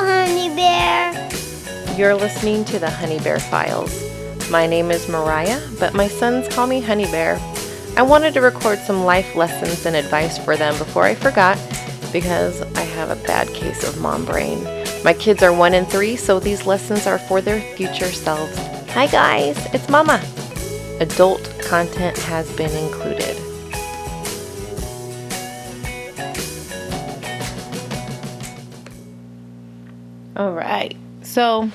Honey Bear. You're listening to the Honey Bear Files. My name is Mariah, but my sons call me Honey Bear. I wanted to record some life lessons and advice for them before I forgot because I have a bad case of mom brain. My kids are one and three, so these lessons are for their future selves. Hi guys, it's Mama. Adult content has been included. All right. So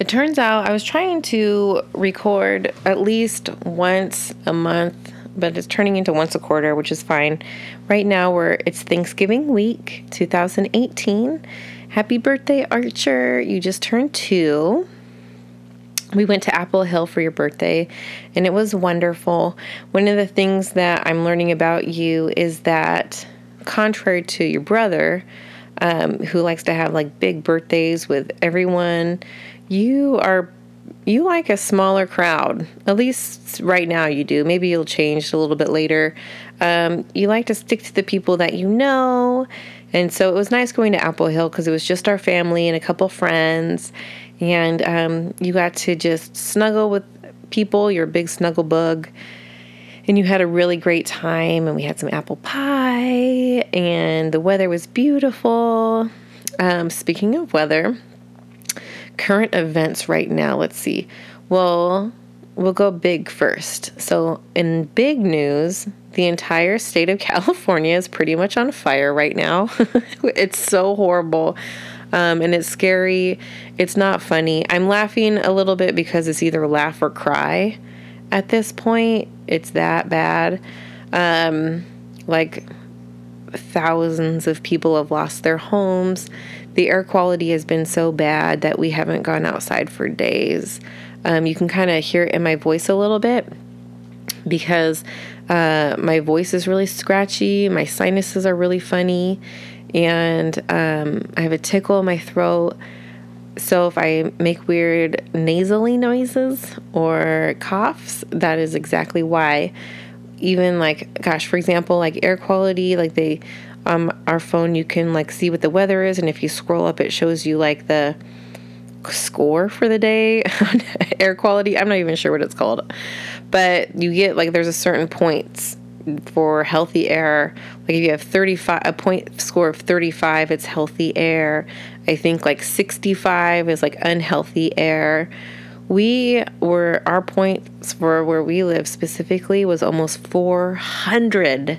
it turns out I was trying to record at least once a month, but it's turning into once a quarter, which is fine. Right now we're it's Thanksgiving week, 2018. Happy birthday, Archer. You just turned 2. We went to Apple Hill for your birthday and it was wonderful. One of the things that I'm learning about you is that contrary to your brother, um, who likes to have like big birthdays with everyone. You are you like a smaller crowd. At least right now you do. Maybe you'll change a little bit later. Um, you like to stick to the people that you know. And so it was nice going to Apple Hill because it was just our family and a couple friends. And um, you got to just snuggle with people. You're a big snuggle bug and you had a really great time and we had some apple pie and the weather was beautiful. Um, speaking of weather current events right now let's see. Well we'll go big first. So in big news the entire state of california is pretty much on fire right now. It's so horrible. Um, and it's scary. It's not funny. I'm laughing a little bit because it's either laugh or cry at this point. It's that bad. Um, like thousands of people have lost their homes. The air quality has been so bad that we haven't gone outside for days. Um, you can kind of hear it in my voice a little bit because uh, my voice is really scratchy, my sinuses are really funny, and um, I have a tickle in my throat. So if I make weird nasally noises or coughs, that is exactly why. Even like, gosh, for example, like air quality, like they, um, our phone, you can like see what the weather is, and if you scroll up, it shows you like the score for the day air quality. I'm not even sure what it's called, but you get like there's a certain points for healthy air. Like if you have 35 a point score of 35, it's healthy air. I think like 65 is like unhealthy air. We were our points for where we live specifically was almost 400.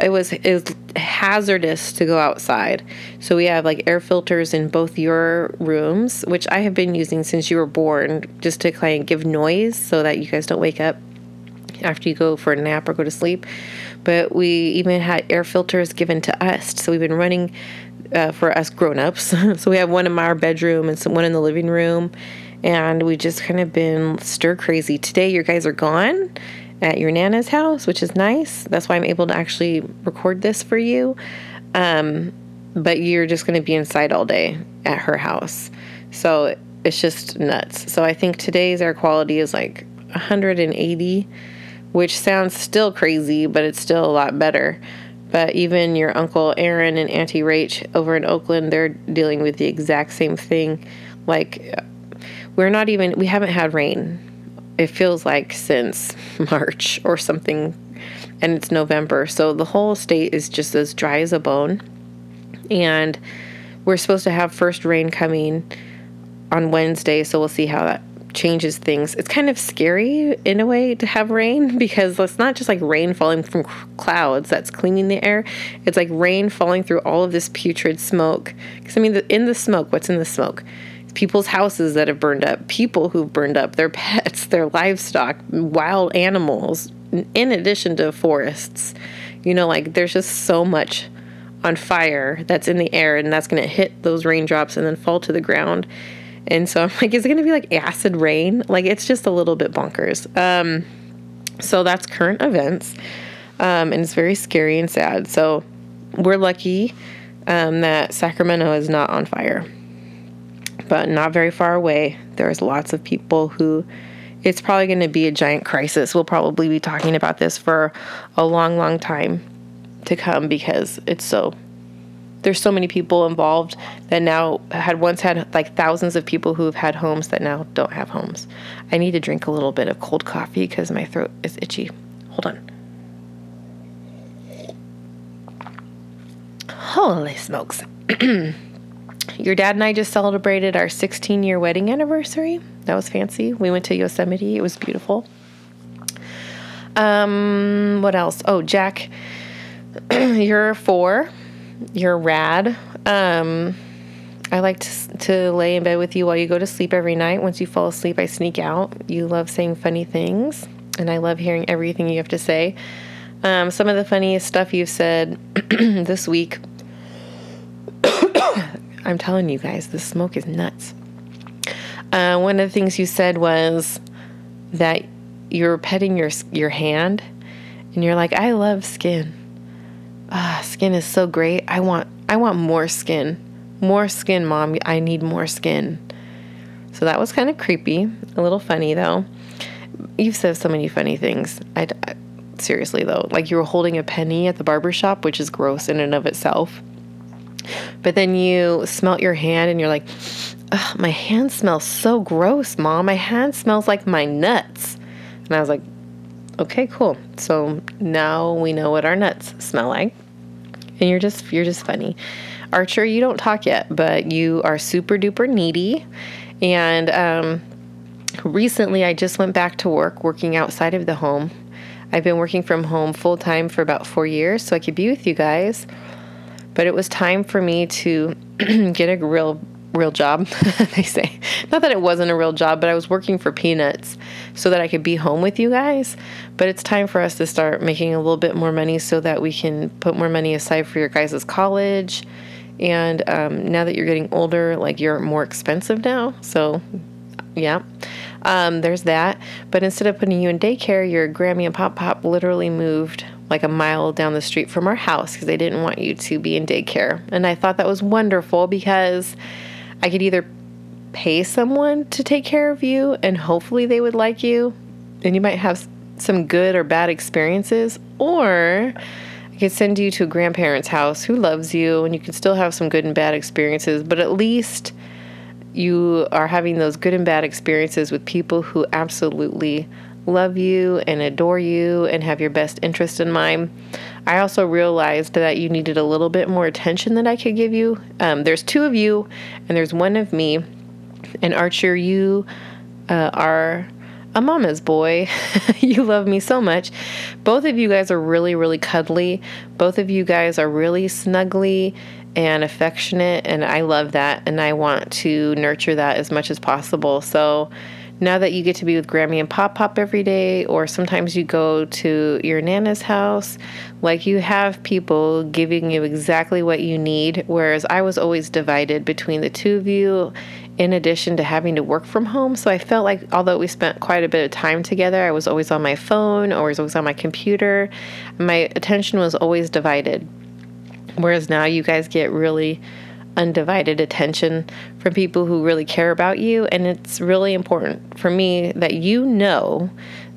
It was it was hazardous to go outside. So we have like air filters in both your rooms, which I have been using since you were born, just to kind of give noise so that you guys don't wake up after you go for a nap or go to sleep. But we even had air filters given to us. So we've been running uh, for us grown-ups. so we have one in our bedroom and some one in the living room, and we just kind of been stir crazy. Today, your guys are gone at your nana's house, which is nice. That's why I'm able to actually record this for you. Um, but you're just going to be inside all day at her house. So it's just nuts. So I think today's air quality is like 180, which sounds still crazy, but it's still a lot better. But even your uncle Aaron and Auntie Rach over in Oakland, they're dealing with the exact same thing. Like, we're not even, we haven't had rain. It feels like since March or something, and it's November. So the whole state is just as dry as a bone. And we're supposed to have first rain coming on Wednesday, so we'll see how that changes things. It's kind of scary in a way to have rain because it's not just like rain falling from clouds that's cleaning the air. It's like rain falling through all of this putrid smoke. Because I mean, the, in the smoke, what's in the smoke? People's houses that have burned up, people who've burned up, their pets, their livestock, wild animals, in addition to forests. You know, like there's just so much on fire that's in the air, and that's going to hit those raindrops and then fall to the ground and so I'm like, is it going to be like acid rain? Like, it's just a little bit bonkers. Um, so that's current events. Um, and it's very scary and sad. So we're lucky um, that Sacramento is not on fire. But not very far away, there's lots of people who it's probably going to be a giant crisis. We'll probably be talking about this for a long, long time to come because it's so there's so many people involved that now had once had like thousands of people who have had homes that now don't have homes. I need to drink a little bit of cold coffee because my throat is itchy. Hold on. Holy smokes. Your dad and I just celebrated our 16 year wedding anniversary. That was fancy. We went to Yosemite, it was beautiful. Um, what else? Oh, Jack, you're four. You're rad. Um, I like to, to lay in bed with you while you go to sleep every night. Once you fall asleep, I sneak out. You love saying funny things, and I love hearing everything you have to say. Um, some of the funniest stuff you've said this week. I'm telling you guys, the smoke is nuts. Uh, one of the things you said was that you're petting your your hand, and you're like, "I love skin. Ah, skin is so great. I want I want more skin, more skin, mom. I need more skin." So that was kind of creepy, a little funny though. You've said so many funny things. I, I seriously though, like you were holding a penny at the barber shop, which is gross in and of itself. But then you smelt your hand and you're like, my hand smells so gross, mom. My hand smells like my nuts. And I was like, okay, cool. So now we know what our nuts smell like. And you're just you're just funny. Archer, you don't talk yet, but you are super duper needy. And um, recently I just went back to work working outside of the home. I've been working from home full time for about four years so I could be with you guys. But it was time for me to get a real real job, they say. Not that it wasn't a real job, but I was working for peanuts so that I could be home with you guys. But it's time for us to start making a little bit more money so that we can put more money aside for your guys' college. And um, now that you're getting older, like you're more expensive now. So, yeah. Um, there's that. But instead of putting you in daycare, your Grammy and Pop Pop literally moved like a mile down the street from our house because they didn't want you to be in daycare. And I thought that was wonderful because I could either pay someone to take care of you and hopefully they would like you and you might have some good or bad experiences, or I could send you to a grandparent's house who loves you and you can still have some good and bad experiences, but at least you are having those good and bad experiences with people who absolutely love you and adore you and have your best interest in mind. I also realized that you needed a little bit more attention than I could give you. Um, there's two of you, and there's one of me. And Archer, you uh, are a mama's boy. you love me so much. Both of you guys are really, really cuddly. Both of you guys are really snuggly and affectionate, and I love that. And I want to nurture that as much as possible. So, now that you get to be with Grammy and Pop Pop every day, or sometimes you go to your Nana's house, like you have people giving you exactly what you need. Whereas I was always divided between the two of you, in addition to having to work from home. So I felt like although we spent quite a bit of time together, I was always on my phone, or was always on my computer. My attention was always divided. Whereas now you guys get really undivided attention from people who really care about you. And it's really important for me that you know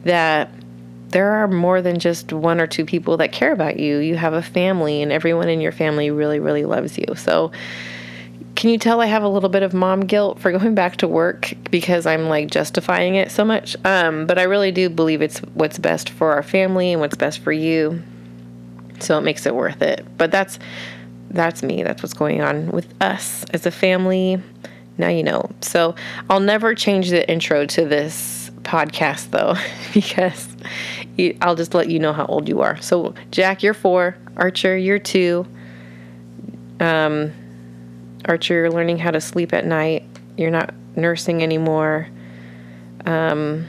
that there are more than just one or two people that care about you. You have a family, and everyone in your family really, really loves you. So, can you tell I have a little bit of mom guilt for going back to work because I'm like justifying it so much? Um, but I really do believe it's what's best for our family and what's best for you. So it makes it worth it. But that's that's me. That's what's going on with us as a family. Now you know. So I'll never change the intro to this podcast though, because I'll just let you know how old you are. So Jack, you're four. Archer, you're two. Um, Archer, you're learning how to sleep at night. You're not nursing anymore. Um,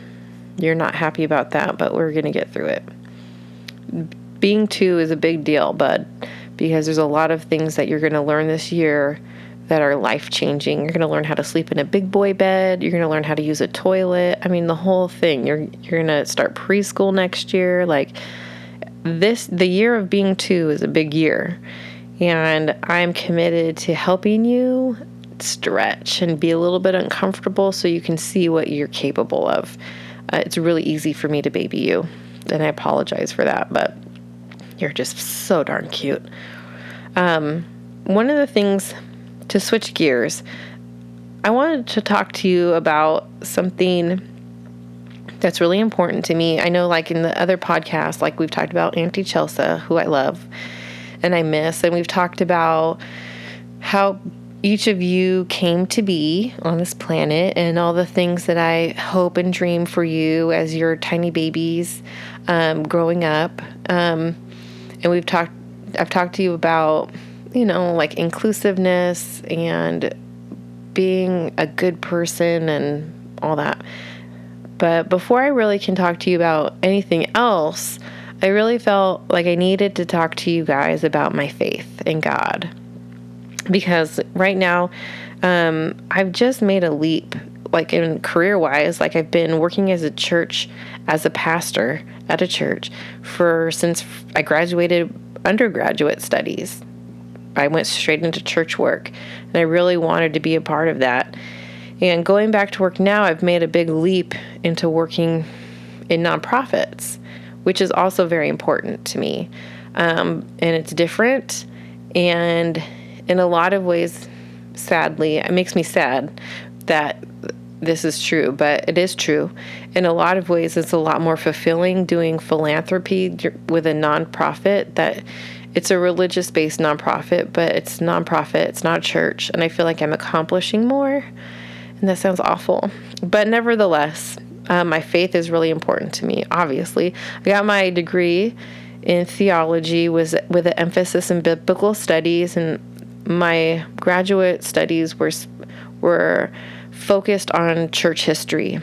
you're not happy about that, but we're gonna get through it. Being two is a big deal, bud because there's a lot of things that you're going to learn this year that are life changing. You're going to learn how to sleep in a big boy bed. You're going to learn how to use a toilet. I mean, the whole thing. You're you're going to start preschool next year. Like this, the year of being two is a big year, and I'm committed to helping you stretch and be a little bit uncomfortable so you can see what you're capable of. Uh, it's really easy for me to baby you, and I apologize for that, but you're just so darn cute. Um, one of the things to switch gears, I wanted to talk to you about something that's really important to me. I know, like in the other podcast, like we've talked about Auntie Chelsea, who I love and I miss, and we've talked about how each of you came to be on this planet and all the things that I hope and dream for you as your tiny babies um, growing up. Um, and we've talked, I've talked to you about, you know, like inclusiveness and being a good person and all that. But before I really can talk to you about anything else, I really felt like I needed to talk to you guys about my faith in God. Because right now, um, I've just made a leap, like in career wise. Like I've been working as a church, as a pastor at a church for since I graduated undergraduate studies. I went straight into church work, and I really wanted to be a part of that. And going back to work now, I've made a big leap into working in nonprofits, which is also very important to me. Um, and it's different. And in a lot of ways, sadly, it makes me sad that this is true, but it is true. In a lot of ways, it's a lot more fulfilling doing philanthropy with a nonprofit that it's a religious based nonprofit, but it's nonprofit, it's not a church. And I feel like I'm accomplishing more and that sounds awful. But nevertheless, uh, my faith is really important to me, obviously. I got my degree in theology was with an emphasis in biblical studies and my graduate studies were were focused on church history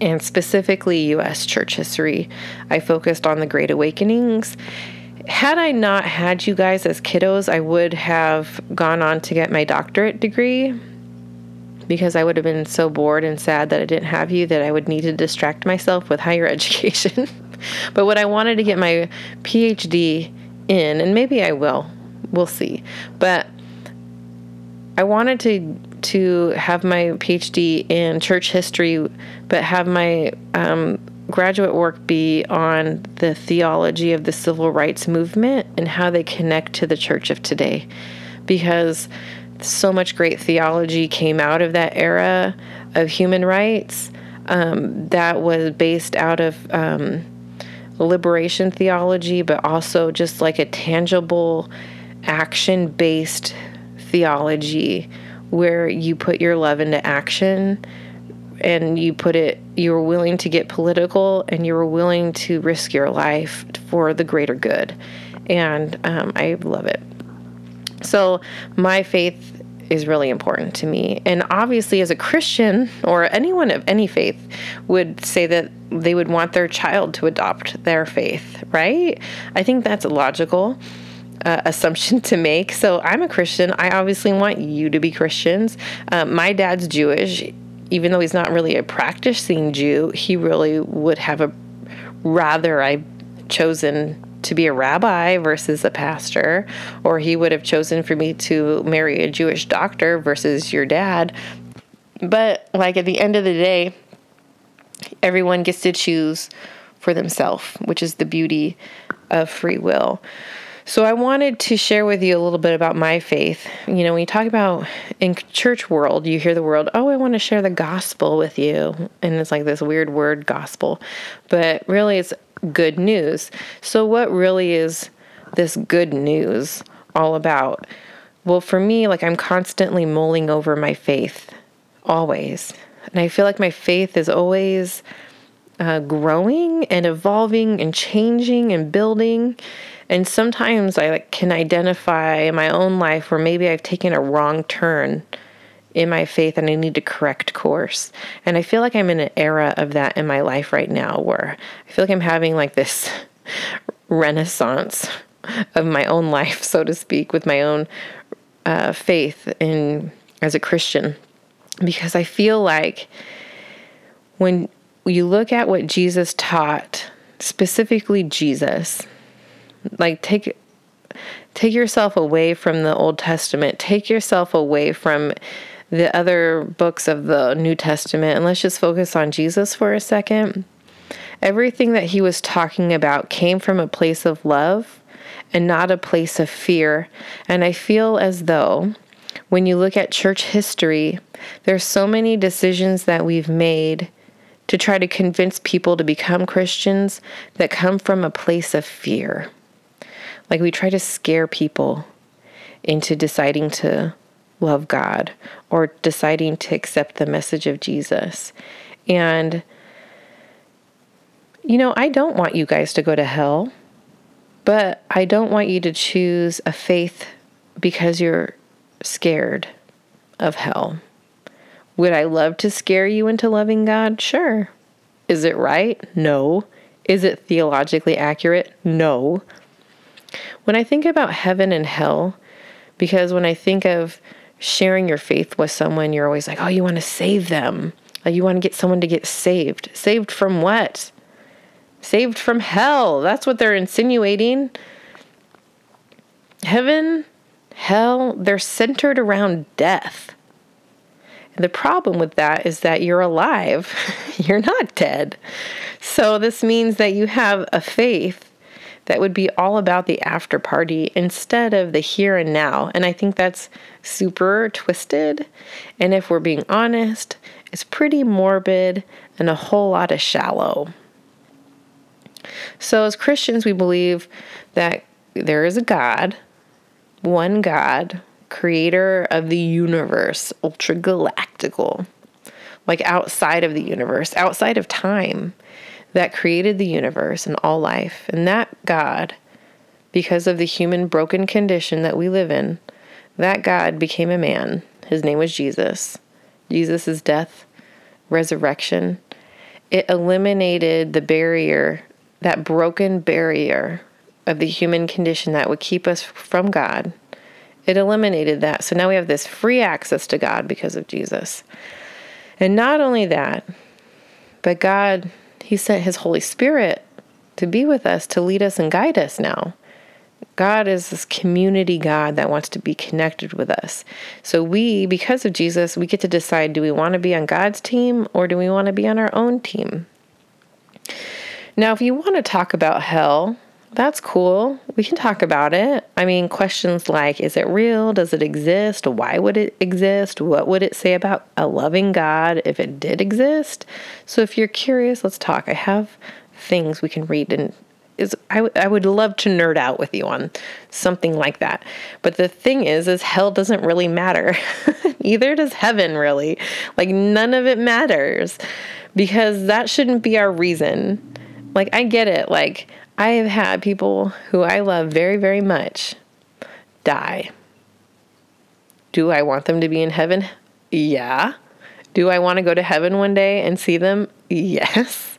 and specifically US church history. I focused on the Great Awakenings. Had I not had you guys as kiddos, I would have gone on to get my doctorate degree because I would have been so bored and sad that I didn't have you that I would need to distract myself with higher education. but what I wanted to get my PhD in, and maybe I will, we'll see. But I wanted to to have my PhD in church history, but have my um, graduate work be on the theology of the civil rights movement and how they connect to the church of today. Because so much great theology came out of that era of human rights um, that was based out of um, liberation theology, but also just like a tangible, action based theology where you put your love into action and you put it, you were willing to get political and you were willing to risk your life for the greater good. And um, I love it. So, my faith is really important to me. And obviously, as a Christian or anyone of any faith would say that they would want their child to adopt their faith, right? I think that's logical uh, assumption to make. So, I'm a Christian. I obviously want you to be Christians. Um, my dad's Jewish. Even though he's not really a practicing Jew, he really would have a rather I chosen to be a rabbi versus a pastor, or he would have chosen for me to marry a Jewish doctor versus your dad. But, like, at the end of the day, everyone gets to choose for themselves, which is the beauty of free will. So, I wanted to share with you a little bit about my faith. You know, when you talk about in church world, you hear the word, oh, I want to share the gospel with you. And it's like this weird word, gospel. But really, it's good news. So, what really is this good news all about? Well, for me, like I'm constantly mulling over my faith, always. And I feel like my faith is always uh, growing and evolving and changing and building. And sometimes I like, can identify in my own life where maybe I've taken a wrong turn in my faith and I need to correct course. And I feel like I'm in an era of that in my life right now where I feel like I'm having like this renaissance of my own life, so to speak, with my own uh, faith in as a Christian, because I feel like when you look at what Jesus taught, specifically Jesus, like take take yourself away from the Old Testament, take yourself away from the other books of the New Testament and let's just focus on Jesus for a second. Everything that he was talking about came from a place of love and not a place of fear. And I feel as though when you look at church history, there's so many decisions that we've made to try to convince people to become Christians that come from a place of fear. Like we try to scare people into deciding to love God or deciding to accept the message of Jesus. And, you know, I don't want you guys to go to hell, but I don't want you to choose a faith because you're scared of hell. Would I love to scare you into loving God? Sure. Is it right? No. Is it theologically accurate? No. When I think about heaven and hell, because when I think of sharing your faith with someone, you're always like, oh, you want to save them. Like you want to get someone to get saved. Saved from what? Saved from hell. That's what they're insinuating. Heaven, hell, they're centered around death. And the problem with that is that you're alive, you're not dead. So this means that you have a faith that would be all about the after party instead of the here and now. And I think that's super twisted. And if we're being honest, it's pretty morbid and a whole lot of shallow. So, as Christians, we believe that there is a God, one God, creator of the universe, ultra galactical, like outside of the universe, outside of time, that created the universe and all life. And that God, because of the human broken condition that we live in, that God became a man. His name was Jesus. Jesus' death, resurrection, it eliminated the barrier, that broken barrier of the human condition that would keep us from God. It eliminated that. So now we have this free access to God because of Jesus. And not only that, but God, He sent His Holy Spirit to be with us, to lead us and guide us now. God is this community God that wants to be connected with us. So we, because of Jesus, we get to decide do we want to be on God's team or do we want to be on our own team? Now, if you want to talk about hell, that's cool. We can talk about it. I mean, questions like is it real? Does it exist? Why would it exist? What would it say about a loving God if it did exist? So if you're curious, let's talk. I have things we can read and is I, w- I would love to nerd out with you on something like that. But the thing is is hell doesn't really matter. Either does heaven really. Like none of it matters because that shouldn't be our reason. Like I get it. Like I have had people who I love very very much die. Do I want them to be in heaven? Yeah. Do I want to go to heaven one day and see them? Yes.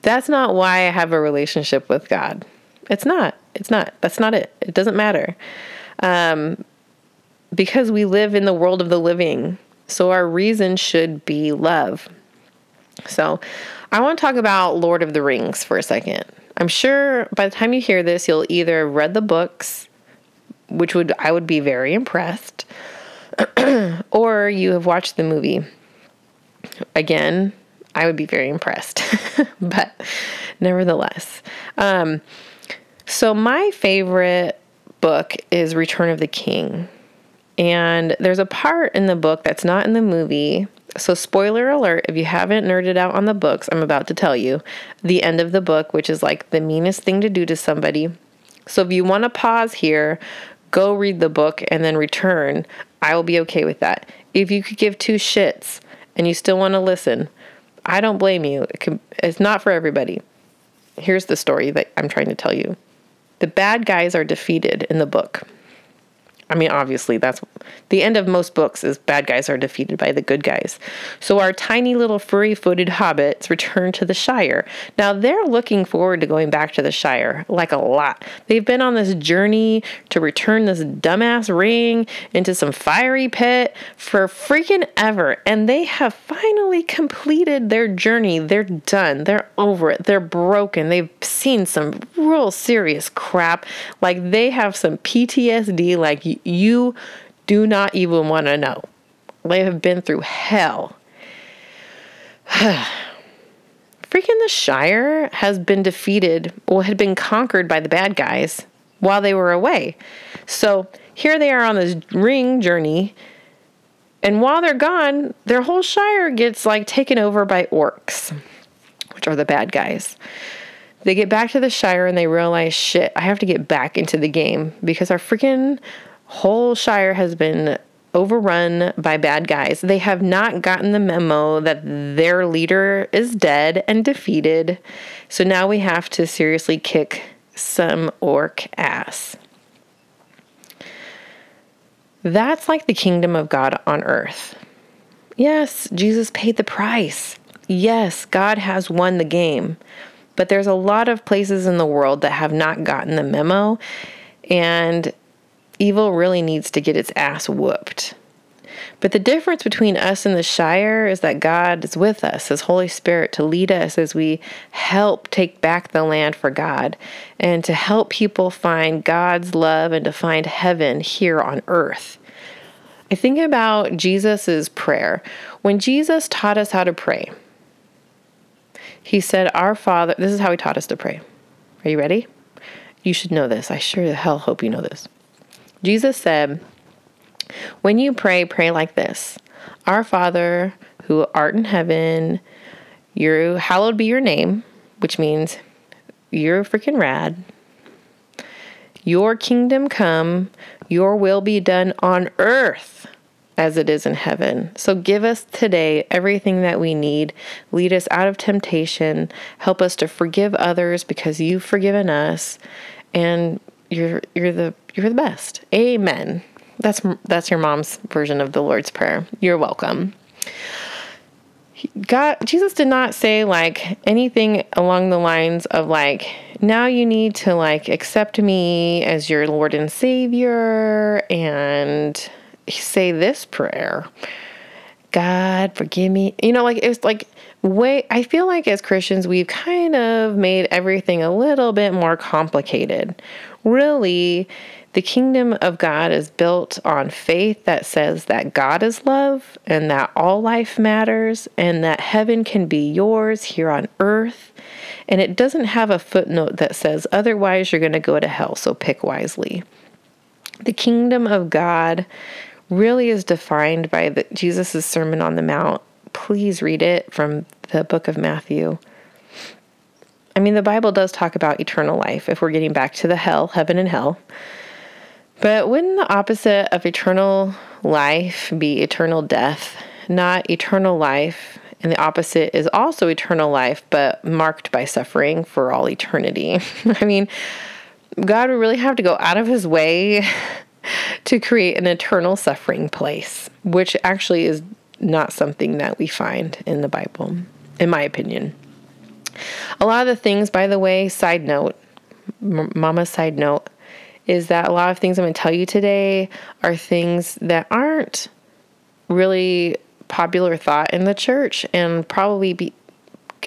That's not why I have a relationship with God. It's not. It's not. That's not it. It doesn't matter. Um, because we live in the world of the living. So our reason should be love. So I want to talk about Lord of the Rings for a second. I'm sure by the time you hear this, you'll either read the books, which would I would be very impressed, or you have watched the movie. Again, I would be very impressed. but nevertheless, um, so my favorite book is Return of the King. And there's a part in the book that's not in the movie. So, spoiler alert if you haven't nerded out on the books, I'm about to tell you the end of the book, which is like the meanest thing to do to somebody. So, if you want to pause here, go read the book and then return. I will be okay with that. If you could give two shits and you still want to listen, I don't blame you. It can, it's not for everybody. Here's the story that I'm trying to tell you the bad guys are defeated in the book. I mean, obviously, that's the end of most books is bad guys are defeated by the good guys. So our tiny little furry-footed hobbits return to the Shire. Now they're looking forward to going back to the Shire like a lot. They've been on this journey to return this dumbass ring into some fiery pit for freaking ever, and they have finally completed their journey. They're done. They're over it. They're broken. They've seen some real serious crap. Like they have some PTSD like you do not even want to know. They have been through hell. freaking the Shire has been defeated, or had been conquered by the bad guys while they were away. So here they are on this ring journey. And while they're gone, their whole Shire gets like taken over by orcs, which are the bad guys. They get back to the Shire and they realize, shit, I have to get back into the game because our freaking whole Shire has been overrun by bad guys. They have not gotten the memo that their leader is dead and defeated. So now we have to seriously kick some orc ass. That's like the kingdom of God on earth. Yes, Jesus paid the price. Yes, God has won the game. But there's a lot of places in the world that have not gotten the memo, and evil really needs to get its ass whooped. But the difference between us and the Shire is that God is with us, His Holy Spirit, to lead us as we help take back the land for God and to help people find God's love and to find heaven here on earth. I think about Jesus' prayer. When Jesus taught us how to pray, He said, Our Father, this is how He taught us to pray. Are you ready? You should know this. I sure the hell hope you know this. Jesus said, when you pray, pray like this Our Father, who art in heaven, your hallowed be your name, which means you're freaking rad. Your kingdom come, your will be done on earth as it is in heaven. So give us today everything that we need. Lead us out of temptation. Help us to forgive others because you've forgiven us. And you're you're the you're the best. Amen. That's that's your mom's version of the Lord's prayer. You're welcome. God Jesus did not say like anything along the lines of like now you need to like accept me as your Lord and Savior and say this prayer. God, forgive me. You know, like it's like way I feel like as Christians we've kind of made everything a little bit more complicated. Really, the kingdom of God is built on faith that says that God is love and that all life matters and that heaven can be yours here on earth. And it doesn't have a footnote that says otherwise you're going to go to hell, so pick wisely. The kingdom of God really is defined by Jesus' Sermon on the Mount. Please read it from the book of Matthew. I mean, the Bible does talk about eternal life if we're getting back to the hell, heaven and hell. But wouldn't the opposite of eternal life be eternal death? Not eternal life, and the opposite is also eternal life, but marked by suffering for all eternity. I mean, God would really have to go out of his way to create an eternal suffering place, which actually is not something that we find in the Bible, in my opinion. A lot of the things, by the way, side note, mama side note, is that a lot of things I'm going to tell you today are things that aren't really popular thought in the church and probably be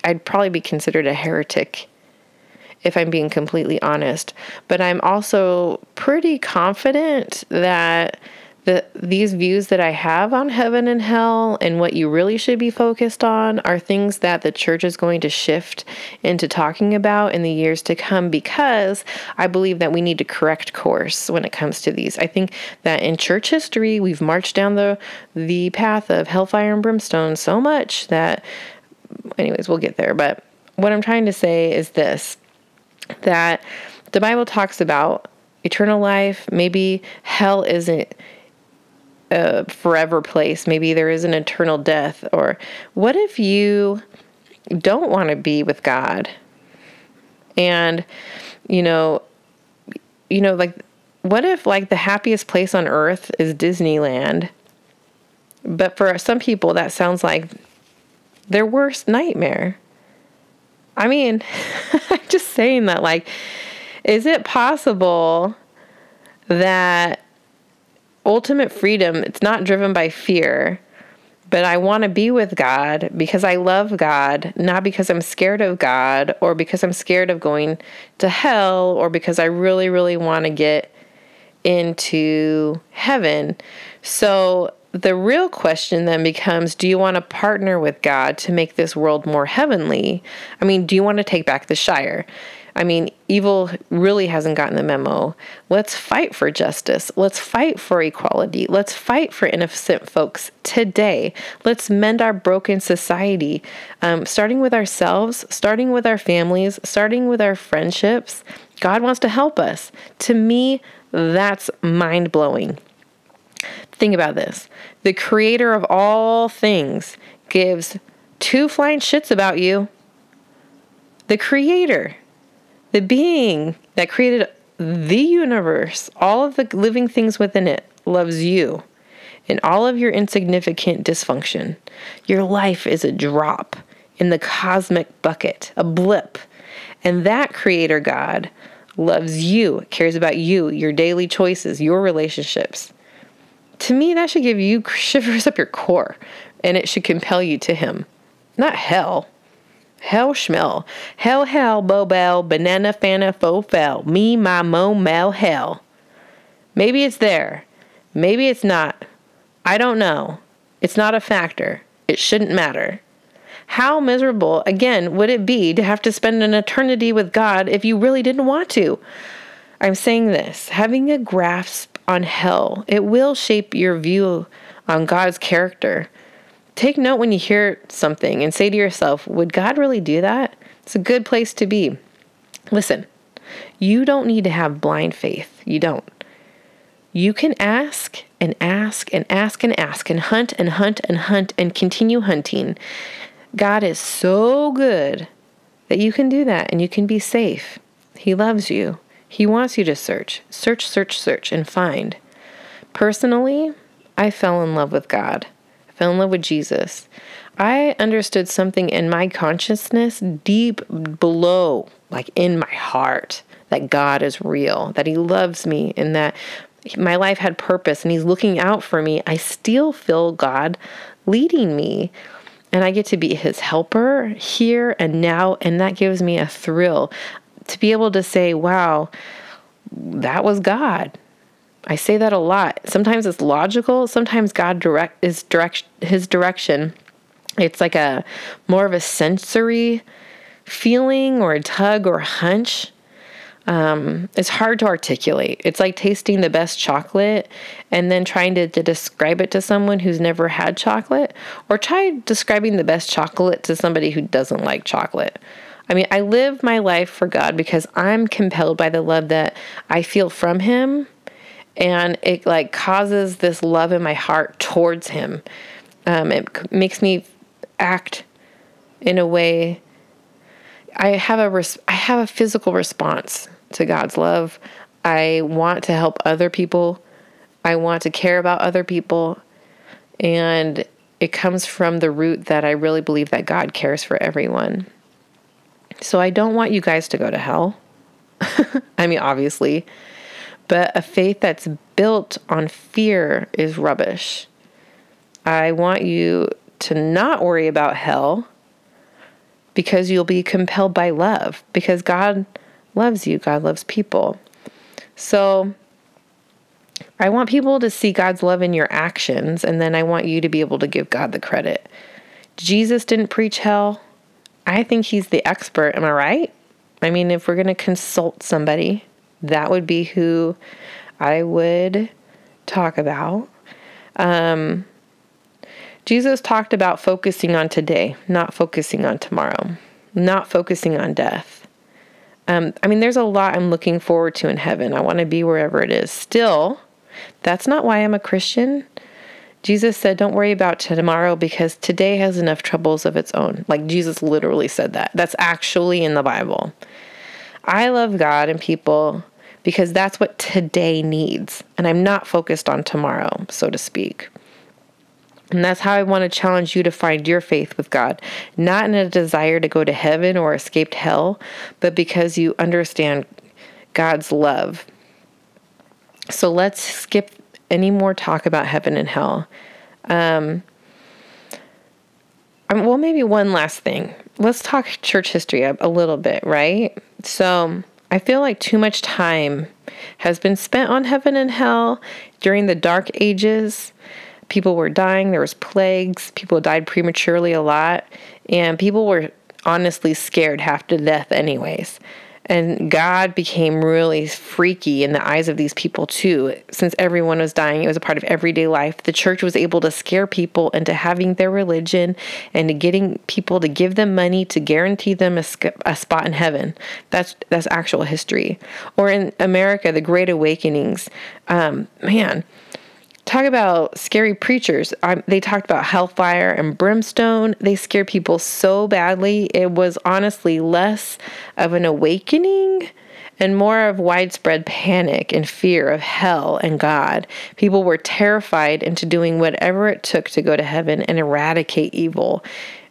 I'd probably be considered a heretic if I'm being completely honest. But I'm also pretty confident that the these views that I have on heaven and hell and what you really should be focused on are things that the church is going to shift into talking about in the years to come because I believe that we need to correct course when it comes to these. I think that in church history we've marched down the the path of hellfire and brimstone so much that anyways, we'll get there, but what I'm trying to say is this that the Bible talks about eternal life, maybe hell isn't a forever place. Maybe there is an eternal death. Or what if you don't want to be with God? And, you know, you know, like, what if like the happiest place on earth is Disneyland? But for some people, that sounds like their worst nightmare. I mean, I'm just saying that, like, is it possible that ultimate freedom, it's not driven by fear, but I want to be with God because I love God, not because I'm scared of God or because I'm scared of going to hell or because I really, really want to get into heaven. So the real question then becomes do you want to partner with God to make this world more heavenly? I mean, do you want to take back the Shire? I mean, evil really hasn't gotten the memo. Let's fight for justice. Let's fight for equality. Let's fight for innocent folks today. Let's mend our broken society, um, starting with ourselves, starting with our families, starting with our friendships. God wants to help us. To me, that's mind blowing. Think about this the creator of all things gives two flying shits about you. The creator the being that created the universe, all of the living things within it, loves you and all of your insignificant dysfunction. Your life is a drop in the cosmic bucket, a blip. And that creator God loves you, cares about you, your daily choices, your relationships. To me, that should give you shivers up your core and it should compel you to Him, not hell. Hell schmell. Hell hell bobel banana fana fo fell. Me my mo mel hell. Maybe it's there. Maybe it's not. I don't know. It's not a factor. It shouldn't matter. How miserable, again, would it be to have to spend an eternity with God if you really didn't want to? I'm saying this having a grasp on hell, it will shape your view on God's character take note when you hear something and say to yourself, would God really do that? It's a good place to be. Listen, you don't need to have blind faith. You don't. You can ask and ask and ask and ask and hunt and hunt and hunt and continue hunting. God is so good that you can do that and you can be safe. He loves you. He wants you to search, search, search, search, and find. Personally, I fell in love with God fell in love with Jesus, I understood something in my consciousness deep below, like in my heart, that God is real, that He loves me, and that my life had purpose and He's looking out for me. I still feel God leading me. And I get to be His helper here and now. And that gives me a thrill to be able to say, wow, that was God. I say that a lot. Sometimes it's logical, sometimes God direct is direct his direction. It's like a more of a sensory feeling or a tug or a hunch. Um, it's hard to articulate. It's like tasting the best chocolate and then trying to, to describe it to someone who's never had chocolate, or try describing the best chocolate to somebody who doesn't like chocolate. I mean, I live my life for God because I'm compelled by the love that I feel from Him and it like causes this love in my heart towards him. Um, it makes me act in a way i have a res- i have a physical response to god's love. I want to help other people. I want to care about other people. And it comes from the root that i really believe that god cares for everyone. So i don't want you guys to go to hell. I mean obviously but a faith that's built on fear is rubbish. I want you to not worry about hell because you'll be compelled by love, because God loves you, God loves people. So I want people to see God's love in your actions, and then I want you to be able to give God the credit. Jesus didn't preach hell. I think he's the expert. Am I right? I mean, if we're going to consult somebody, that would be who I would talk about. Um, Jesus talked about focusing on today, not focusing on tomorrow, not focusing on death. Um, I mean, there's a lot I'm looking forward to in heaven. I want to be wherever it is. Still, that's not why I'm a Christian. Jesus said, Don't worry about tomorrow because today has enough troubles of its own. Like Jesus literally said that. That's actually in the Bible. I love God and people because that's what today needs. And I'm not focused on tomorrow, so to speak. And that's how I want to challenge you to find your faith with God, not in a desire to go to heaven or escape hell, but because you understand God's love. So let's skip any more talk about heaven and hell. Um, um well, maybe one last thing. Let's talk church history a, a little bit, right? So, I feel like too much time has been spent on heaven and hell. During the dark ages, People were dying, there was plagues, people died prematurely a lot, and people were honestly scared half to death anyways. And God became really freaky in the eyes of these people too. Since everyone was dying, it was a part of everyday life. The church was able to scare people into having their religion and to getting people to give them money to guarantee them a, a spot in heaven. That's that's actual history. Or in America, the Great Awakenings. Um, man, Talk about scary preachers. Um, they talked about hellfire and brimstone. They scared people so badly. It was honestly less of an awakening and more of widespread panic and fear of hell and God. People were terrified into doing whatever it took to go to heaven and eradicate evil.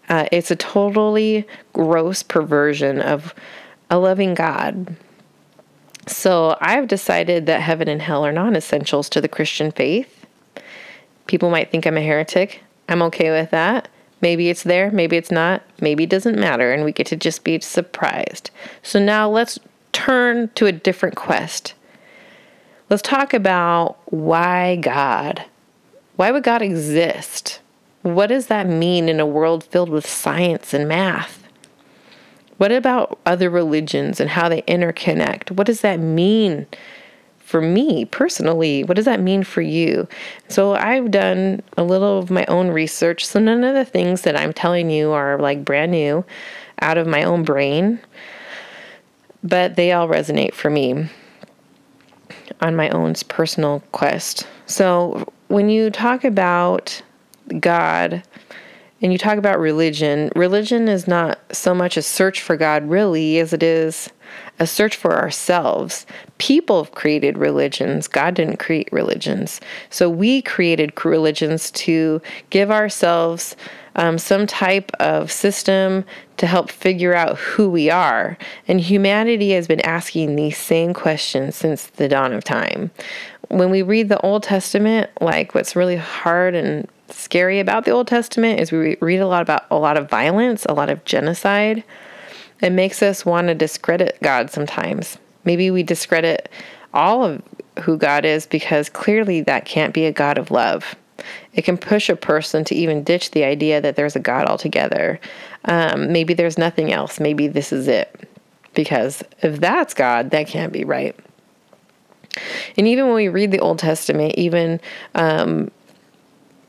Uh, it's a totally gross perversion of a loving God. So I've decided that heaven and hell are non essentials to the Christian faith. People might think I'm a heretic. I'm okay with that. Maybe it's there, maybe it's not, maybe it doesn't matter, and we get to just be surprised. So now let's turn to a different quest. Let's talk about why God. Why would God exist? What does that mean in a world filled with science and math? What about other religions and how they interconnect? What does that mean for me personally, what does that mean for you? So I've done a little of my own research. So none of the things that I'm telling you are like brand new out of my own brain, but they all resonate for me on my own personal quest. So when you talk about God, and you talk about religion, religion is not so much a search for God, really, as it is a search for ourselves. People created religions, God didn't create religions. So we created religions to give ourselves um, some type of system to help figure out who we are. And humanity has been asking these same questions since the dawn of time. When we read the Old Testament, like what's really hard and scary about the Old Testament is we read a lot about a lot of violence, a lot of genocide. It makes us want to discredit God sometimes. Maybe we discredit all of who God is because clearly that can't be a God of love. It can push a person to even ditch the idea that there's a God altogether. Um, maybe there's nothing else. Maybe this is it. Because if that's God, that can't be right. And even when we read the Old Testament, even um,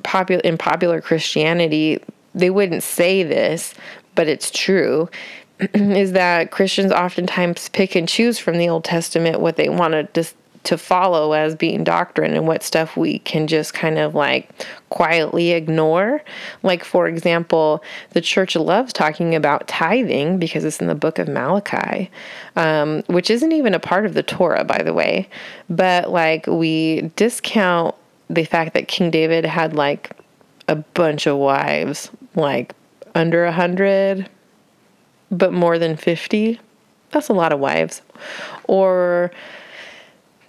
popular in popular Christianity, they wouldn't say this, but it's true. is that Christians oftentimes pick and choose from the Old Testament what they want to to follow as being doctrine and what stuff we can just kind of like quietly ignore. Like, for example, the church loves talking about tithing because it's in the book of Malachi, um, which isn't even a part of the Torah, by the way. But like, we discount the fact that King David had like a bunch of wives, like under a hundred, but more than 50. That's a lot of wives. Or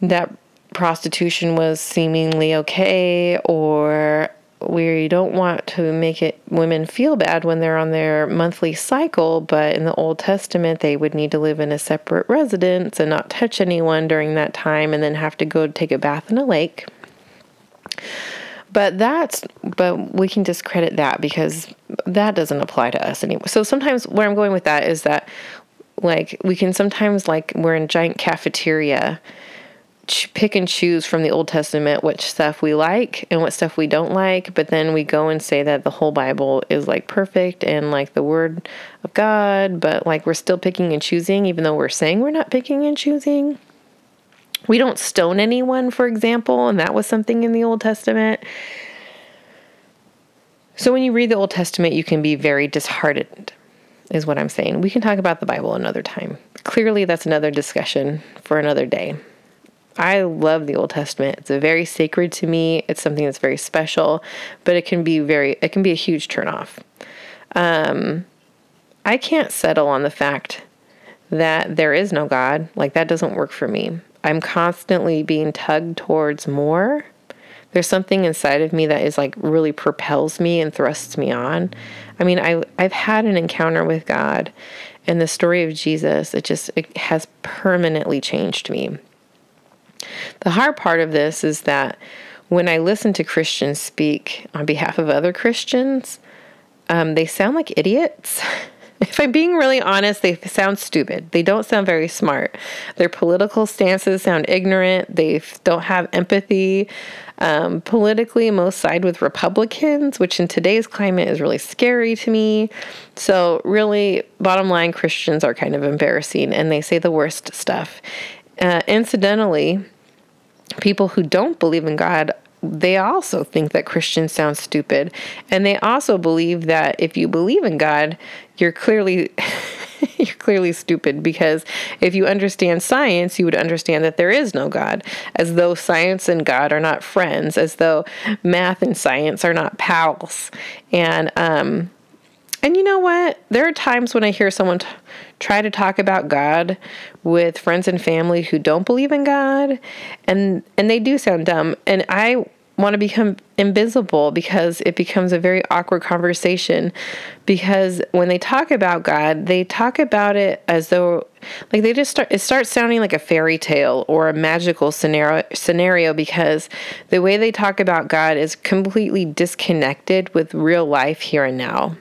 that prostitution was seemingly okay, or we don't want to make it women feel bad when they're on their monthly cycle, but in the Old Testament they would need to live in a separate residence and not touch anyone during that time and then have to go take a bath in a lake. But that's but we can discredit that because that doesn't apply to us anymore. So sometimes where I'm going with that is that like we can sometimes like we're in giant cafeteria pick and choose from the Old Testament which stuff we like and what stuff we don't like, but then we go and say that the whole Bible is like perfect and like the word of God, but like we're still picking and choosing even though we're saying we're not picking and choosing. We don't stone anyone, for example, and that was something in the Old Testament. So when you read the Old Testament, you can be very disheartened, is what I'm saying. We can talk about the Bible another time. Clearly, that's another discussion for another day. I love the Old Testament. It's very sacred to me. It's something that's very special, but it can be very it can be a huge turnoff. Um, I can't settle on the fact that there is no God. Like that doesn't work for me. I'm constantly being tugged towards more. There's something inside of me that is like really propels me and thrusts me on. I mean, I I've had an encounter with God and the story of Jesus, it just it has permanently changed me. The hard part of this is that when I listen to Christians speak on behalf of other Christians, um, they sound like idiots. if I'm being really honest, they sound stupid. They don't sound very smart. Their political stances sound ignorant. They don't have empathy. Um, politically, most side with Republicans, which in today's climate is really scary to me. So, really, bottom line, Christians are kind of embarrassing and they say the worst stuff. Uh, incidentally, people who don't believe in God they also think that Christians sound stupid. And they also believe that if you believe in God, you're clearly you're clearly stupid because if you understand science, you would understand that there is no God, as though science and God are not friends, as though math and science are not pals. And um and you know what? There are times when I hear someone t- try to talk about God with friends and family who don't believe in God, and and they do sound dumb. And I want to become invisible because it becomes a very awkward conversation because when they talk about God, they talk about it as though like they just start it starts sounding like a fairy tale or a magical scenario scenario because the way they talk about God is completely disconnected with real life here and now.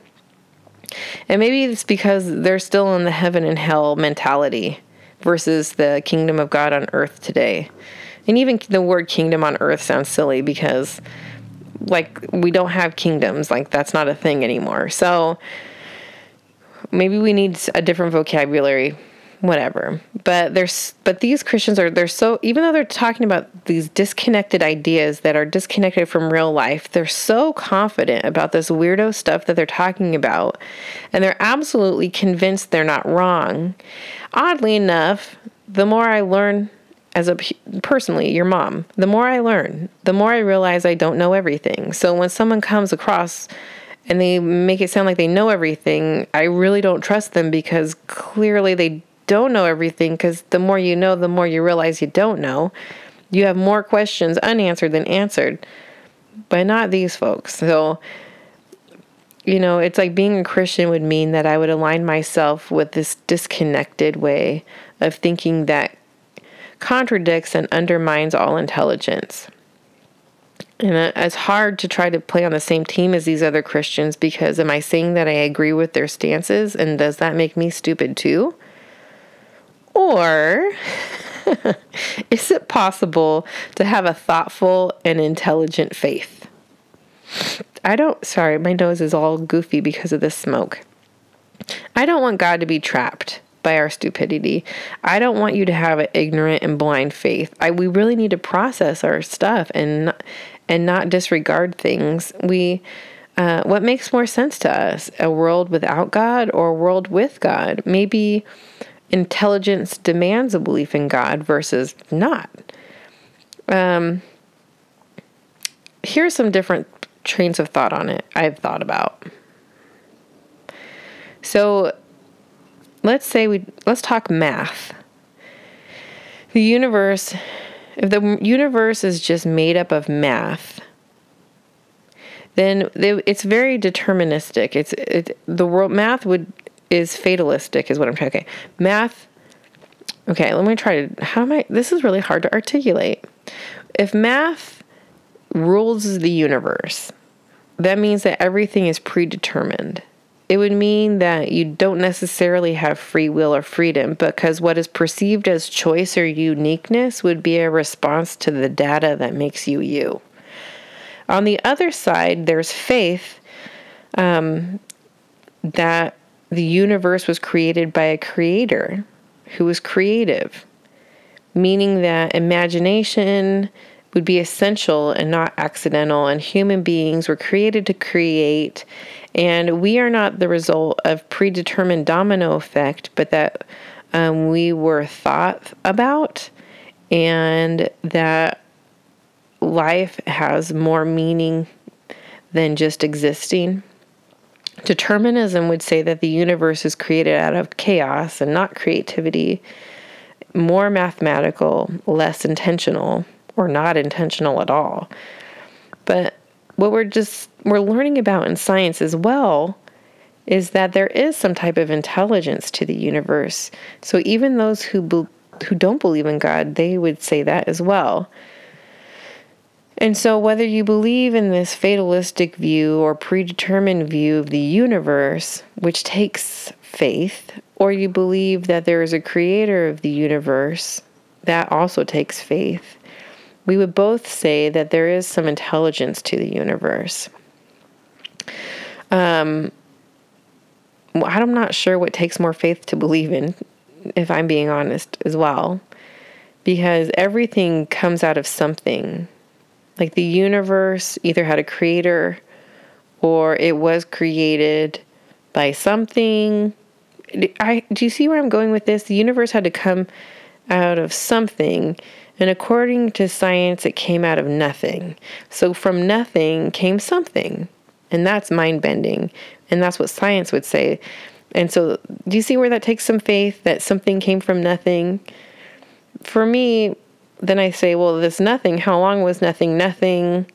And maybe it's because they're still in the heaven and hell mentality versus the kingdom of God on earth today. And even the word kingdom on earth sounds silly because, like, we don't have kingdoms. Like, that's not a thing anymore. So maybe we need a different vocabulary whatever. But there's but these christians are they're so even though they're talking about these disconnected ideas that are disconnected from real life they're so confident about this weirdo stuff that they're talking about. And they're absolutely convinced they're not wrong. Oddly enough the more i learn as a personally your mom the more i learn the more i realize i don't know everything. So when someone comes across and they make it sound like they know everything i really don't trust them because clearly they don't know everything because the more you know the more you realize you don't know you have more questions unanswered than answered but not these folks so you know it's like being a christian would mean that i would align myself with this disconnected way of thinking that contradicts and undermines all intelligence. And it's hard to try to play on the same team as these other Christians because am I saying that I agree with their stances and does that make me stupid too? Or is it possible to have a thoughtful and intelligent faith? I don't, sorry, my nose is all goofy because of the smoke. I don't want God to be trapped by our stupidity. I don't want you to have an ignorant and blind faith. I we really need to process our stuff and and not disregard things. We uh, what makes more sense to us? A world without God or a world with God? Maybe intelligence demands a belief in God versus not. Um, here's some different trains of thought on it I've thought about. So, let's say we let's talk math. The universe if the universe is just made up of math, then it's very deterministic. It's it, the world math would is fatalistic is what I'm trying. Okay, math. Okay, let me try to. How am I? This is really hard to articulate. If math rules the universe, that means that everything is predetermined it would mean that you don't necessarily have free will or freedom because what is perceived as choice or uniqueness would be a response to the data that makes you you. On the other side, there's faith um, that the universe was created by a creator who was creative, meaning that imagination would be essential and not accidental, and human beings were created to create and we are not the result of predetermined domino effect, but that um, we were thought about and that life has more meaning than just existing. Determinism would say that the universe is created out of chaos and not creativity, more mathematical, less intentional, or not intentional at all. But what we're just we're learning about in science as well is that there is some type of intelligence to the universe. So even those who be, who don't believe in God, they would say that as well. And so, whether you believe in this fatalistic view or predetermined view of the universe, which takes faith, or you believe that there is a creator of the universe, that also takes faith, we would both say that there is some intelligence to the universe. Um, I'm not sure what takes more faith to believe in, if I'm being honest as well, because everything comes out of something. Like the universe either had a creator or it was created by something. I do you see where I'm going with this? The universe had to come out of something, and according to science, it came out of nothing. So from nothing came something, and that's mind bending, and that's what science would say. And so, do you see where that takes some faith that something came from nothing? For me, then I say, well, this nothing, how long was nothing nothing?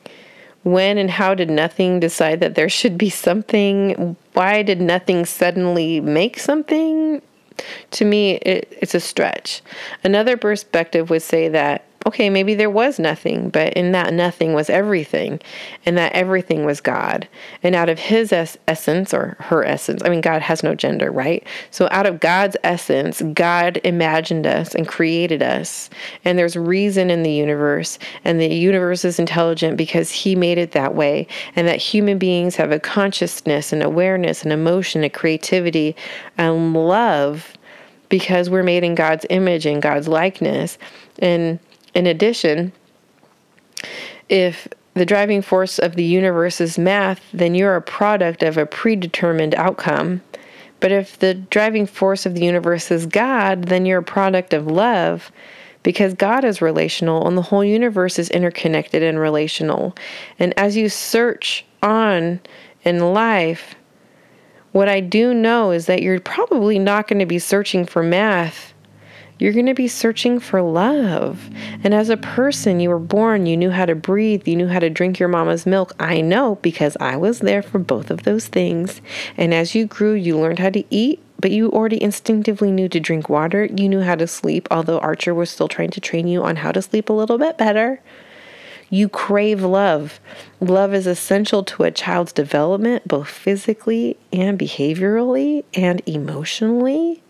When and how did nothing decide that there should be something? Why did nothing suddenly make something? To me, it, it's a stretch. Another perspective would say that okay, maybe there was nothing, but in that nothing was everything, and that everything was God. And out of His es- essence, or her essence, I mean, God has no gender, right? So out of God's essence, God imagined us and created us. And there's reason in the universe, and the universe is intelligent because He made it that way, and that human beings have a consciousness and awareness and emotion and creativity and love because we're made in God's image and God's likeness. And in addition, if the driving force of the universe is math, then you're a product of a predetermined outcome. But if the driving force of the universe is God, then you're a product of love because God is relational and the whole universe is interconnected and relational. And as you search on in life, what I do know is that you're probably not going to be searching for math you're going to be searching for love. And as a person, you were born, you knew how to breathe, you knew how to drink your mama's milk. I know because I was there for both of those things. And as you grew, you learned how to eat, but you already instinctively knew to drink water. You knew how to sleep, although Archer was still trying to train you on how to sleep a little bit better. You crave love. Love is essential to a child's development, both physically and behaviorally and emotionally.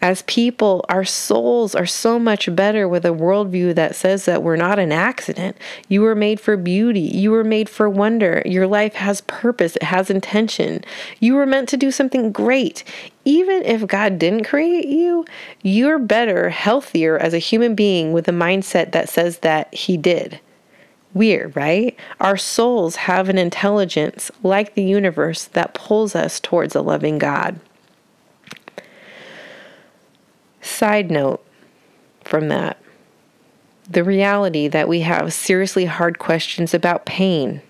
As people, our souls are so much better with a worldview that says that we're not an accident. You were made for beauty. You were made for wonder. Your life has purpose, it has intention. You were meant to do something great. Even if God didn't create you, you're better, healthier as a human being with a mindset that says that He did. Weird, right? Our souls have an intelligence like the universe that pulls us towards a loving God. Side note from that the reality that we have seriously hard questions about pain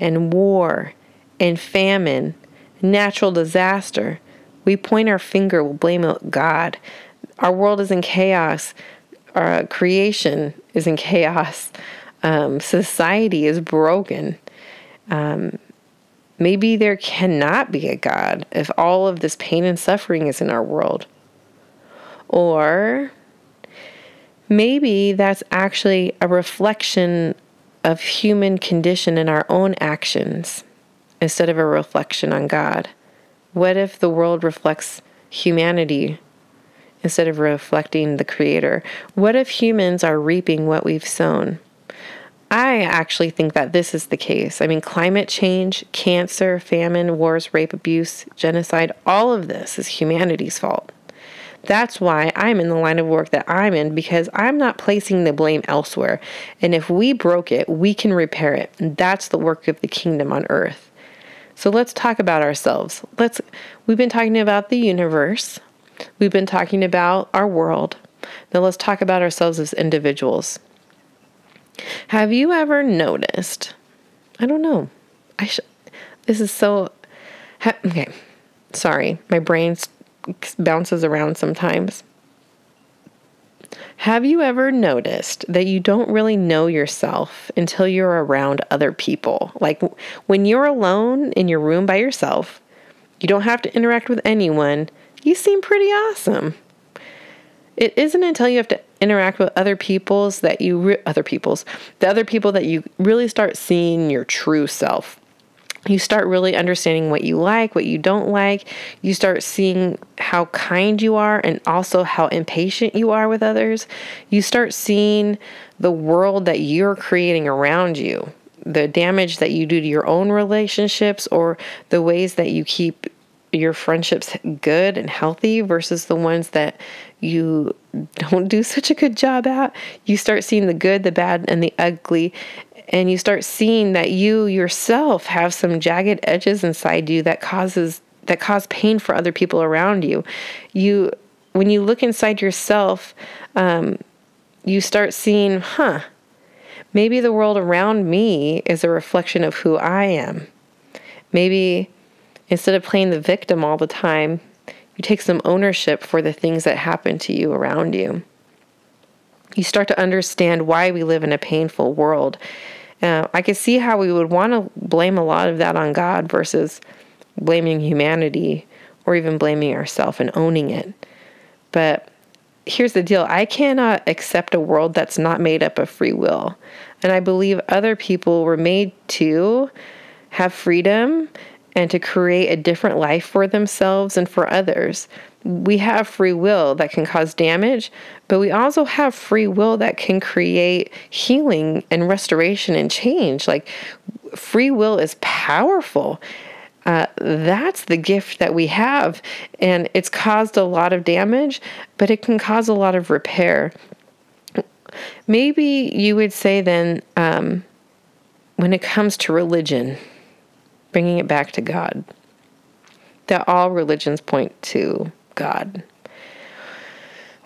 and war and famine, natural disaster. We point our finger, we'll blame God. Our world is in chaos. Our creation is in chaos. Um, society is broken. Um, maybe there cannot be a God if all of this pain and suffering is in our world. Or maybe that's actually a reflection of human condition in our own actions instead of a reflection on God. What if the world reflects humanity instead of reflecting the Creator? What if humans are reaping what we've sown? I actually think that this is the case. I mean, climate change, cancer, famine, wars, rape, abuse, genocide, all of this is humanity's fault. That's why I'm in the line of work that I'm in because I'm not placing the blame elsewhere. And if we broke it, we can repair it. And that's the work of the kingdom on earth. So let's talk about ourselves. Let's we've been talking about the universe. We've been talking about our world. Now let's talk about ourselves as individuals. Have you ever noticed? I don't know. I sh- this is so ha- okay. Sorry, my brain's bounces around sometimes. Have you ever noticed that you don't really know yourself until you're around other people? Like when you're alone in your room by yourself, you don't have to interact with anyone, you seem pretty awesome. It isn't until you have to interact with other people's that you re- other people's the other people that you really start seeing your true self you start really understanding what you like, what you don't like. You start seeing how kind you are and also how impatient you are with others. You start seeing the world that you're creating around you, the damage that you do to your own relationships, or the ways that you keep your friendships good and healthy versus the ones that you don't do such a good job at. You start seeing the good, the bad, and the ugly. And you start seeing that you yourself have some jagged edges inside you that causes that cause pain for other people around you. You when you look inside yourself, um, you start seeing, huh, maybe the world around me is a reflection of who I am. Maybe instead of playing the victim all the time, you take some ownership for the things that happen to you around you. You start to understand why we live in a painful world. Uh, I can see how we would want to blame a lot of that on God versus blaming humanity or even blaming ourselves and owning it. But here's the deal I cannot accept a world that's not made up of free will. And I believe other people were made to have freedom and to create a different life for themselves and for others. We have free will that can cause damage, but we also have free will that can create healing and restoration and change. Like, free will is powerful. Uh, that's the gift that we have. And it's caused a lot of damage, but it can cause a lot of repair. Maybe you would say then, um, when it comes to religion, bringing it back to God. That all religions point to God.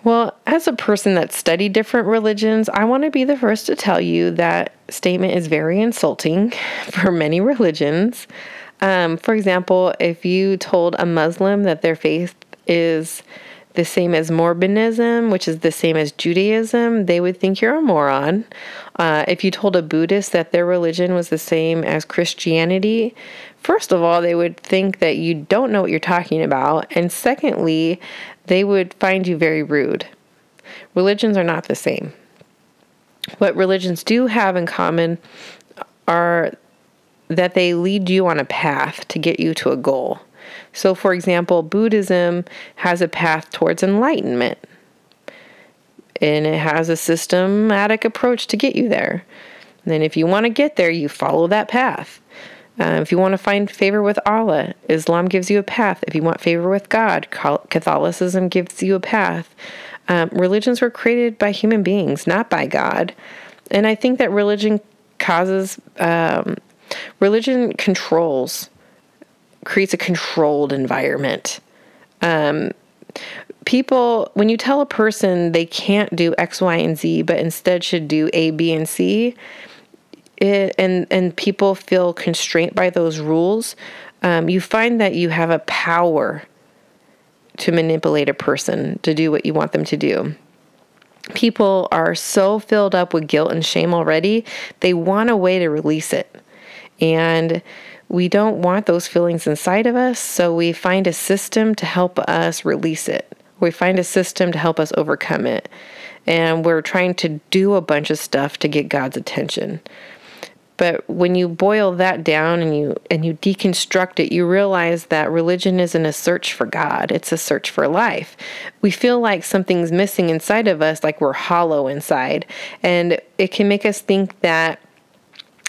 Well, as a person that studied different religions, I want to be the first to tell you that statement is very insulting for many religions. Um, for example, if you told a Muslim that their faith is the same as Mormonism, which is the same as Judaism, they would think you're a moron. Uh, if you told a Buddhist that their religion was the same as Christianity, first of all, they would think that you don't know what you're talking about. And secondly, they would find you very rude. Religions are not the same. What religions do have in common are that they lead you on a path to get you to a goal. So, for example, Buddhism has a path towards enlightenment, and it has a systematic approach to get you there. And if you want to get there, you follow that path. Uh, if you want to find favor with Allah, Islam gives you a path. If you want favor with God, Catholicism gives you a path. Um, religions were created by human beings, not by God. And I think that religion causes, um, religion controls creates a controlled environment. Um, people, when you tell a person they can't do X, Y, and Z, but instead should do A, B, and C, it, and and people feel constrained by those rules, um, you find that you have a power to manipulate a person to do what you want them to do. People are so filled up with guilt and shame already, they want a way to release it. And we don't want those feelings inside of us, so we find a system to help us release it. We find a system to help us overcome it. And we're trying to do a bunch of stuff to get God's attention. But when you boil that down and you and you deconstruct it, you realize that religion isn't a search for God, it's a search for life. We feel like something's missing inside of us, like we're hollow inside, and it can make us think that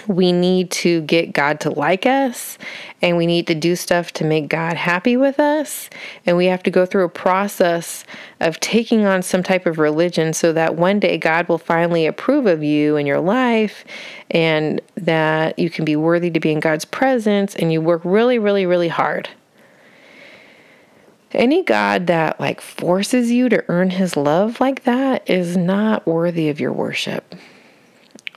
we need to get God to like us and we need to do stuff to make God happy with us. And we have to go through a process of taking on some type of religion so that one day God will finally approve of you and your life and that you can be worthy to be in God's presence and you work really, really, really hard. Any God that like forces you to earn his love like that is not worthy of your worship.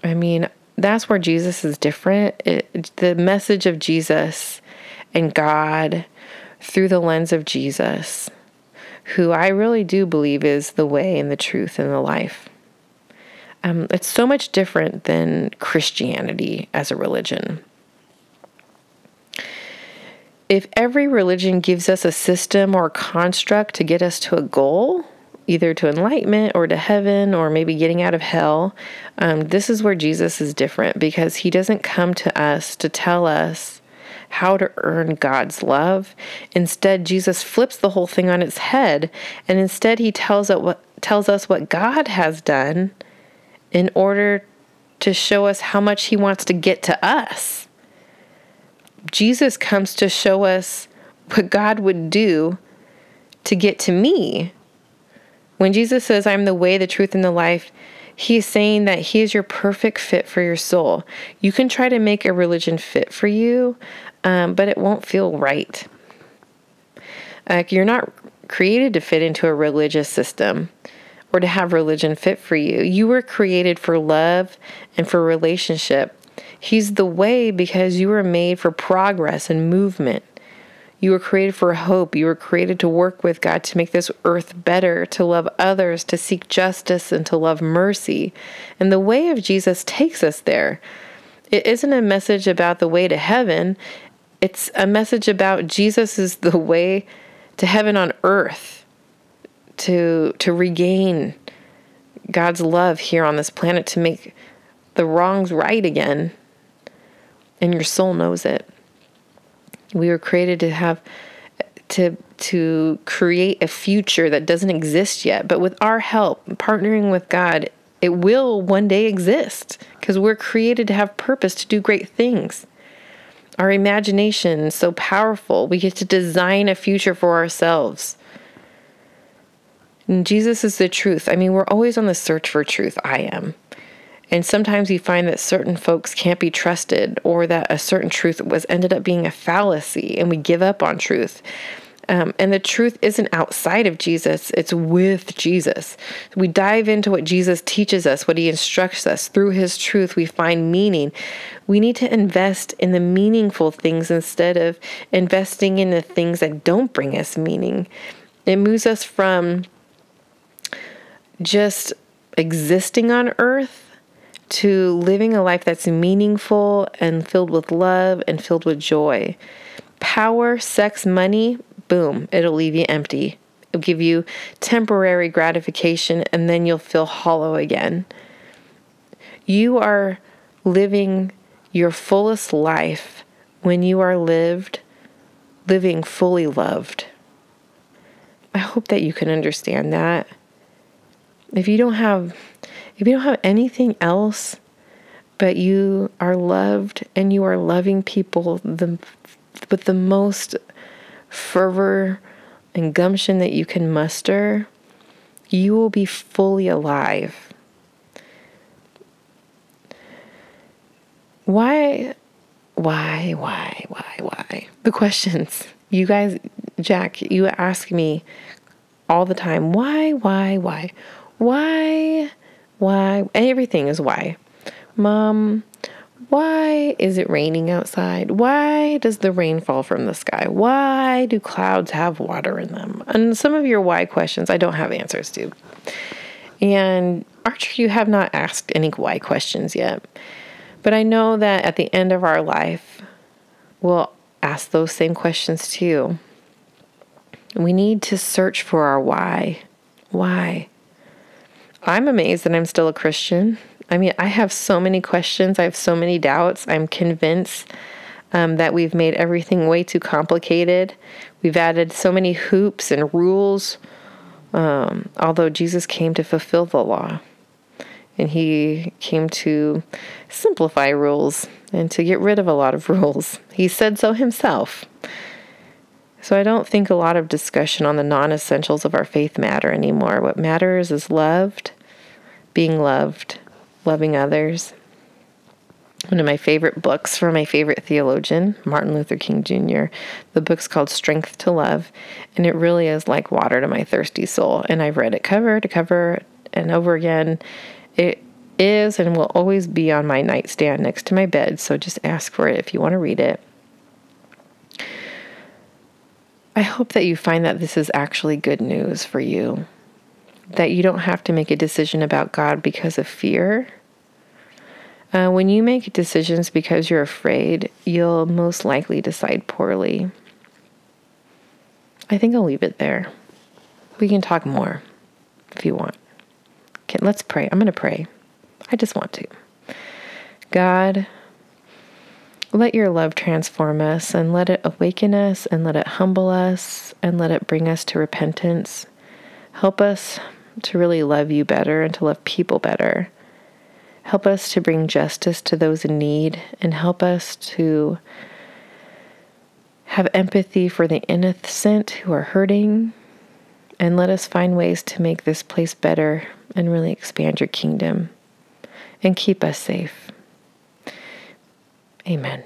I mean, that's where Jesus is different. It, the message of Jesus and God through the lens of Jesus, who I really do believe is the way and the truth and the life. Um, it's so much different than Christianity as a religion. If every religion gives us a system or construct to get us to a goal, either to enlightenment or to heaven or maybe getting out of hell. Um, this is where Jesus is different because he doesn't come to us to tell us how to earn God's love. Instead, Jesus flips the whole thing on its head, and instead he tells what tells us what God has done in order to show us how much he wants to get to us. Jesus comes to show us what God would do to get to me. When Jesus says, I'm the way, the truth, and the life, he's saying that he is your perfect fit for your soul. You can try to make a religion fit for you, um, but it won't feel right. You're not created to fit into a religious system or to have religion fit for you. You were created for love and for relationship. He's the way because you were made for progress and movement. You were created for hope. You were created to work with God to make this earth better, to love others, to seek justice, and to love mercy. And the way of Jesus takes us there. It isn't a message about the way to heaven, it's a message about Jesus is the way to heaven on earth, to, to regain God's love here on this planet, to make the wrongs right again. And your soul knows it. We were created to have to to create a future that doesn't exist yet, but with our help, partnering with God, it will one day exist because we're created to have purpose to do great things. Our imagination is so powerful. We get to design a future for ourselves. And Jesus is the truth. I mean, we're always on the search for truth. I am. And sometimes we find that certain folks can't be trusted or that a certain truth was ended up being a fallacy and we give up on truth. Um, and the truth isn't outside of Jesus, it's with Jesus. We dive into what Jesus teaches us, what he instructs us. Through his truth, we find meaning. We need to invest in the meaningful things instead of investing in the things that don't bring us meaning. It moves us from just existing on earth to living a life that's meaningful and filled with love and filled with joy. Power, sex, money, boom, it'll leave you empty. It'll give you temporary gratification and then you'll feel hollow again. You are living your fullest life when you are lived living fully loved. I hope that you can understand that. If you don't have if you don't have anything else but you are loved and you are loving people the with the most fervor and gumption that you can muster, you will be fully alive. Why, why, why, why, why? The questions. You guys, Jack, you ask me all the time why, why, why? Why, why? Everything is why. Mom, why is it raining outside? Why does the rain fall from the sky? Why do clouds have water in them? And some of your why questions I don't have answers to. And Archer, you have not asked any why questions yet. But I know that at the end of our life, we'll ask those same questions too. We need to search for our why. Why? I'm amazed that I'm still a Christian. I mean, I have so many questions, I have so many doubts. I'm convinced um, that we've made everything way too complicated. We've added so many hoops and rules, um, although Jesus came to fulfill the law. And he came to simplify rules and to get rid of a lot of rules. He said so himself. So I don't think a lot of discussion on the non essentials of our faith matter anymore. What matters is loved, being loved, loving others. One of my favorite books from my favorite theologian, Martin Luther King Jr. The book's called Strength to Love, and it really is like water to my thirsty soul. And I've read it cover to cover and over again. It is and will always be on my nightstand next to my bed, so just ask for it if you want to read it. I hope that you find that this is actually good news for you. That you don't have to make a decision about God because of fear uh, when you make decisions because you're afraid, you'll most likely decide poorly. I think I'll leave it there. We can talk more. if you want. Okay, let's pray. I'm going to pray. I just want to. God, let your love transform us and let it awaken us and let it humble us and let it bring us to repentance. Help us to really love you better and to love people better. Help us to bring justice to those in need and help us to have empathy for the innocent who are hurting. And let us find ways to make this place better and really expand your kingdom and keep us safe. Amen.